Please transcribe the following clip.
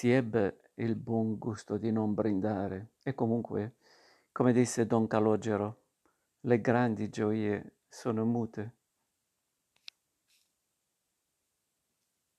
si ebbe il buon gusto di non brindare, e comunque, come disse don Calogero, le grandi gioie sono mute.